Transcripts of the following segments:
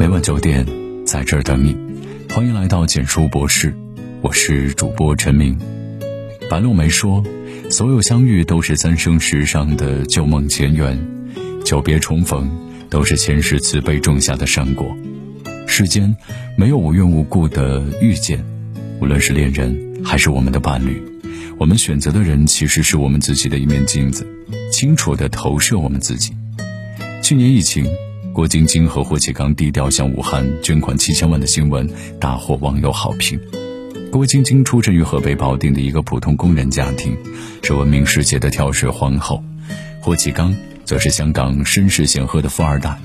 每晚九点，在这儿等你。欢迎来到简书博士，我是主播陈明。白落梅说：“所有相遇都是三生石上的旧梦前缘，久别重逢都是前世慈悲种下的善果。世间没有无缘无故的遇见，无论是恋人还是我们的伴侣，我们选择的人其实是我们自己的一面镜子，清楚地投射我们自己。去年疫情。”郭晶晶和霍启刚低调向武汉捐款七千万的新闻大获网友好评。郭晶晶出生于河北保定的一个普通工人家庭，是闻名世界的跳水皇后；霍启刚则是香港身世显赫的富二代，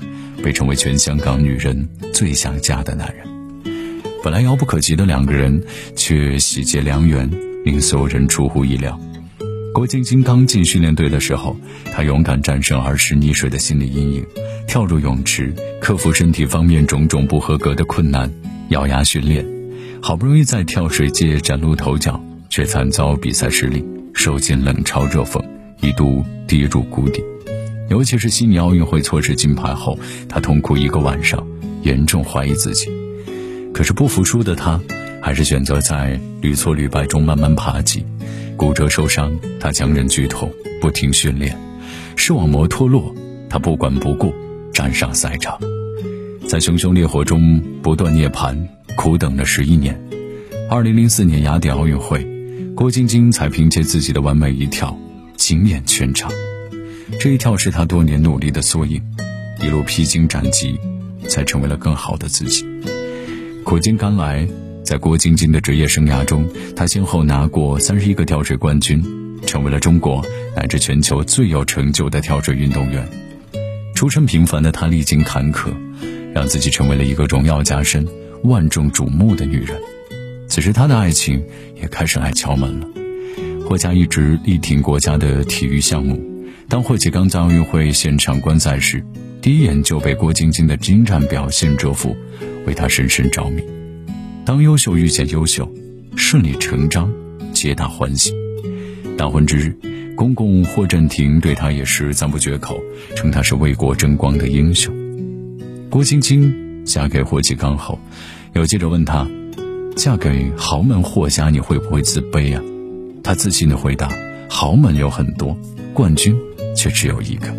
被称为全香港女人最想嫁的男人。本来遥不可及的两个人，却喜结良缘，令所有人出乎意料。郭晶晶刚进训练队的时候，她勇敢战胜儿时溺水的心理阴影，跳入泳池，克服身体方面种种不合格的困难，咬牙训练，好不容易在跳水界崭露头角，却惨遭比赛失利，受尽冷嘲热讽，一度跌入谷底。尤其是悉尼奥运会错失金牌后，她痛哭一个晚上，严重怀疑自己。可是不服输的她，还是选择在屡挫屡败中慢慢爬起。骨折受伤，他强忍剧痛，不停训练；视网膜脱落，他不管不顾，站上赛场，在熊熊烈火中不断涅槃，苦等了十一年。二零零四年雅典奥运会，郭晶晶才凭借自己的完美一跳惊艳全场。这一跳是她多年努力的缩影，一路披荆斩棘，才成为了更好的自己。苦尽甘来。在郭晶晶的职业生涯中，她先后拿过三十一个跳水冠军，成为了中国乃至全球最有成就的跳水运动员。出身平凡的她历经坎坷，让自己成为了一个荣耀加身、万众瞩目的女人。此时，她的爱情也开始来敲门了。霍家一直力挺国家的体育项目，当霍启刚在奥运会现场观赛时，第一眼就被郭晶晶的精湛表现折服，为她深深着迷。当优秀遇见优秀，顺理成章，皆大欢喜。大婚之日，公公霍震霆对她也是赞不绝口，称她是为国争光的英雄。郭晶晶嫁给霍启刚后，有记者问她：“嫁给豪门霍家，你会不会自卑啊？”她自信的回答：“豪门有很多，冠军却只有一个。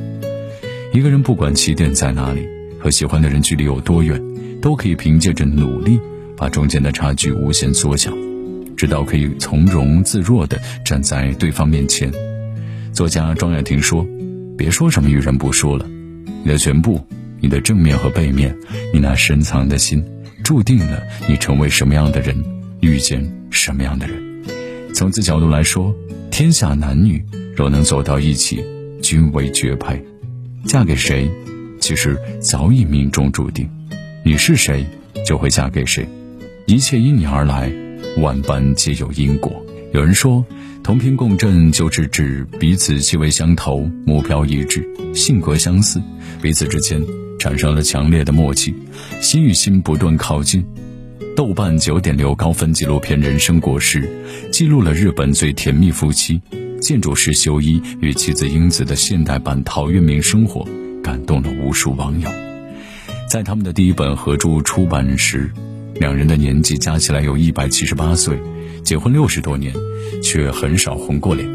一个人不管起点在哪里，和喜欢的人距离有多远，都可以凭借着努力。”把中间的差距无限缩小，直到可以从容自若地站在对方面前。作家庄雅婷说：“别说什么遇人不淑了，你的全部，你的正面和背面，你那深藏的心，注定了你成为什么样的人，遇见什么样的人。从此角度来说，天下男女若能走到一起，均为绝配。嫁给谁，其实早已命中注定。你是谁，就会嫁给谁。”一切因你而来，万般皆有因果。有人说，同频共振就是指彼此气味相投，目标一致，性格相似，彼此之间产生了强烈的默契，心与心不断靠近。豆瓣九点六高分纪录片《人生果实》记录了日本最甜蜜夫妻建筑师修一与妻子英子的现代版陶渊明生活，感动了无数网友。在他们的第一本合著出版时。两人的年纪加起来有一百七十八岁，结婚六十多年，却很少红过脸。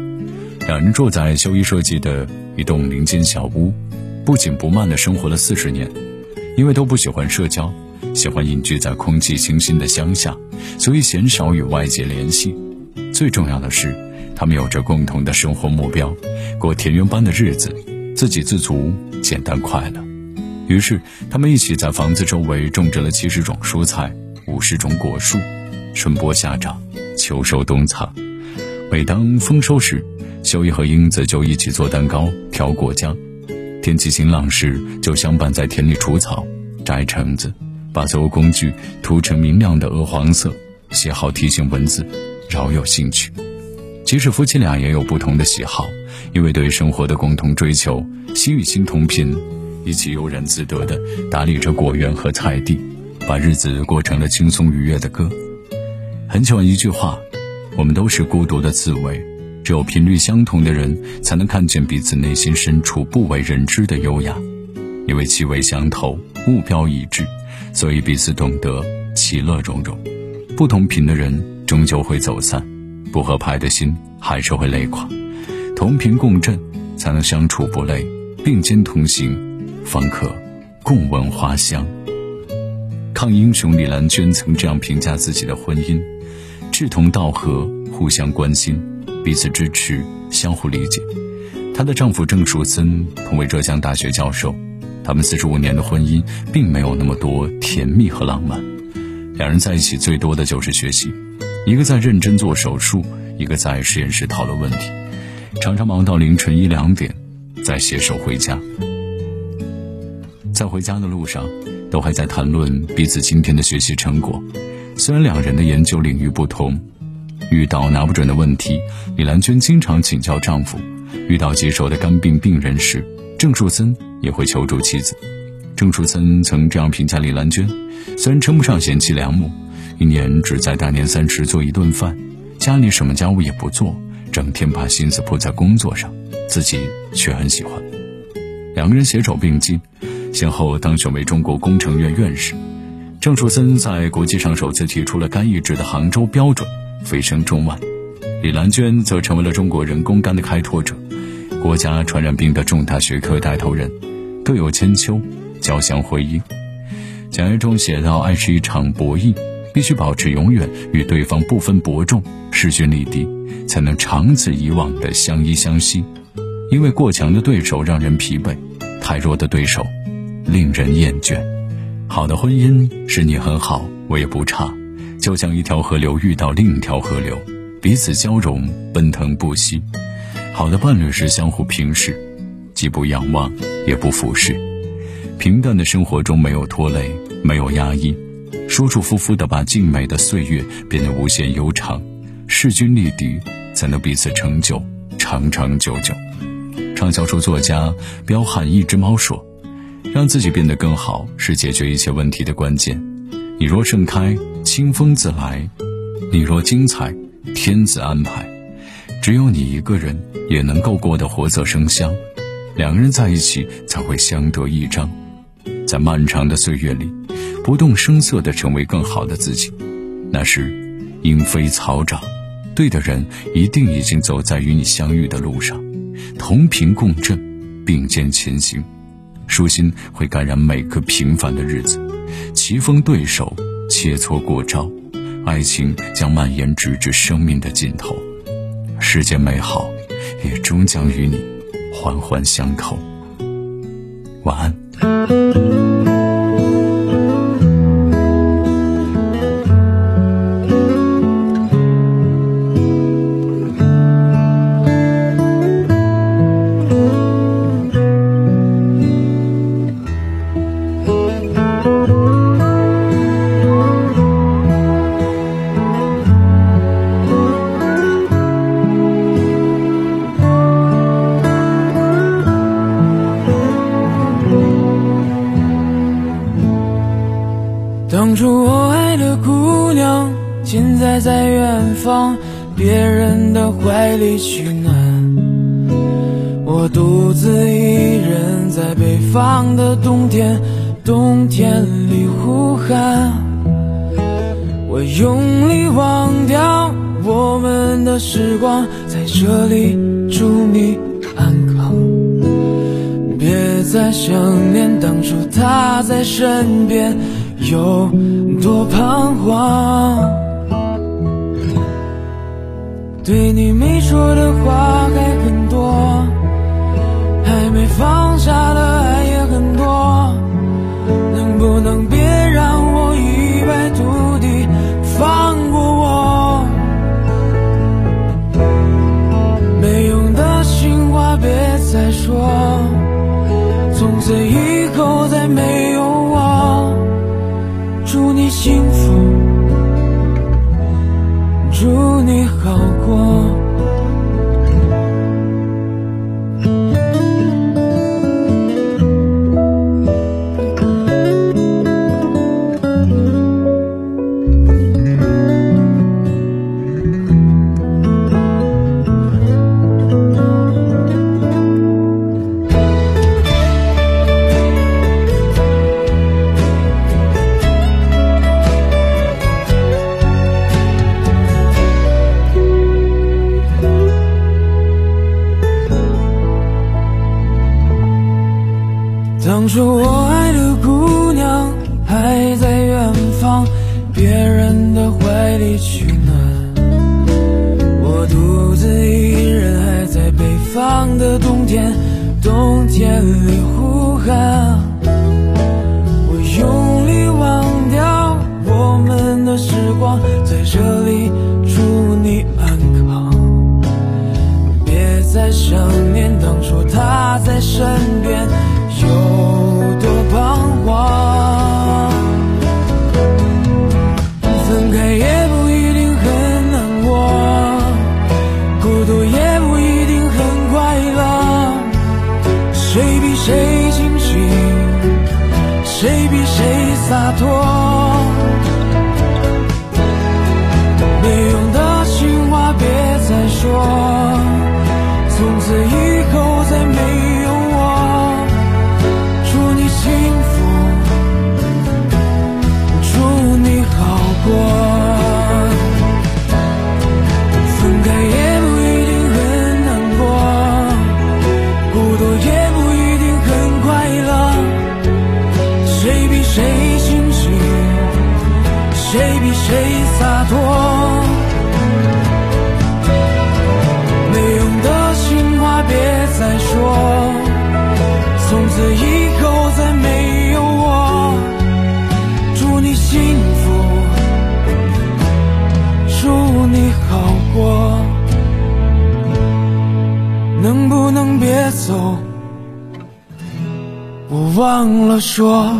两人住在修一设计的一栋林间小屋，不紧不慢地生活了四十年。因为都不喜欢社交，喜欢隐居在空气清新的乡下，所以鲜少与外界联系。最重要的是，他们有着共同的生活目标，过田园般的日子，自给自足，简单快乐。于是，他们一起在房子周围种植了七十种蔬菜。五十种果树，春播夏长，秋收冬藏。每当丰收时，秀一和英子就一起做蛋糕、挑果酱；天气晴朗时，就相伴在田里除草、摘橙子，把所有工具涂成明亮的鹅黄色，写好提醒文字，饶有兴趣。即使夫妻俩也有不同的喜好，因为对生活的共同追求，心与心同频，一起悠然自得地打理着果园和菜地。把日子过成了轻松愉悦的歌。很喜欢一句话：“我们都是孤独的刺猬，只有频率相同的人，才能看见彼此内心深处不为人知的优雅。”因为气味相投，目标一致，所以彼此懂得其乐融融。不同频的人终究会走散，不合拍的心还是会累垮。同频共振，才能相处不累；并肩同行，方可共闻花香。抗英雄李兰娟曾这样评价自己的婚姻：志同道合，互相关心，彼此支持，相互理解。她的丈夫郑树森同为浙江大学教授，他们四十五年的婚姻并没有那么多甜蜜和浪漫。两人在一起最多的就是学习，一个在认真做手术，一个在实验室讨论问题，常常忙到凌晨一两点，再携手回家。在回家的路上，都还在谈论彼此今天的学习成果。虽然两人的研究领域不同，遇到拿不准的问题，李兰娟经常请教丈夫；遇到棘手的肝病病人时，郑树森也会求助妻子。郑树森曾这样评价李兰娟：虽然称不上贤妻良母，一年只在大年三十做一顿饭，家里什么家务也不做，整天把心思扑在工作上，自己却很喜欢。两个人携手并进，先后当选为中国工程院院士。郑树森在国际上首次提出了肝移植的杭州标准，蜚声中外；李兰娟则成为了中国人工肝的开拓者，国家传染病的重大学科带头人，各有千秋。交相辉映。讲言中写道：“爱是一场博弈，必须保持永远与对方不分伯仲，势均力敌，才能长此以往的相依相惜。因为过强的对手让人疲惫，太弱的对手令人厌倦。好的婚姻是你很好，我也不差，就像一条河流遇到另一条河流，彼此交融，奔腾不息。好的伴侣是相互平视，既不仰望，也不俯视。”平淡的生活中没有拖累，没有压抑，舒舒服服地把静美的岁月变得无限悠长，势均力敌，才能彼此成就，长长久久。畅销书作家彪悍一只猫说：“让自己变得更好，是解决一切问题的关键。你若盛开，清风自来；你若精彩，天自安排。只有你一个人也能够过得活色生香，两个人在一起才会相得益彰。”在漫长的岁月里，不动声色地成为更好的自己，那是莺飞草长。对的人一定已经走在与你相遇的路上，同频共振，并肩前行。舒心会感染每个平凡的日子，棋逢对手，切磋过招，爱情将蔓延直至生命的尽头。世间美好，也终将与你环环相扣。晚安。里取暖。我独自一人在北方的冬天，冬天里呼喊。我用力忘掉我们的时光，在这里祝你安康。别再想念当初他在身边。有多彷徨？对你没说的话还很多，还没放下的爱也很多。能不能别让我一败涂地，放过我？没用的情话别再说，从此以说我爱的姑娘还在远方，别人的怀里取暖。我独自一人还在北方的冬天，冬天里洒脱？走？我忘了说。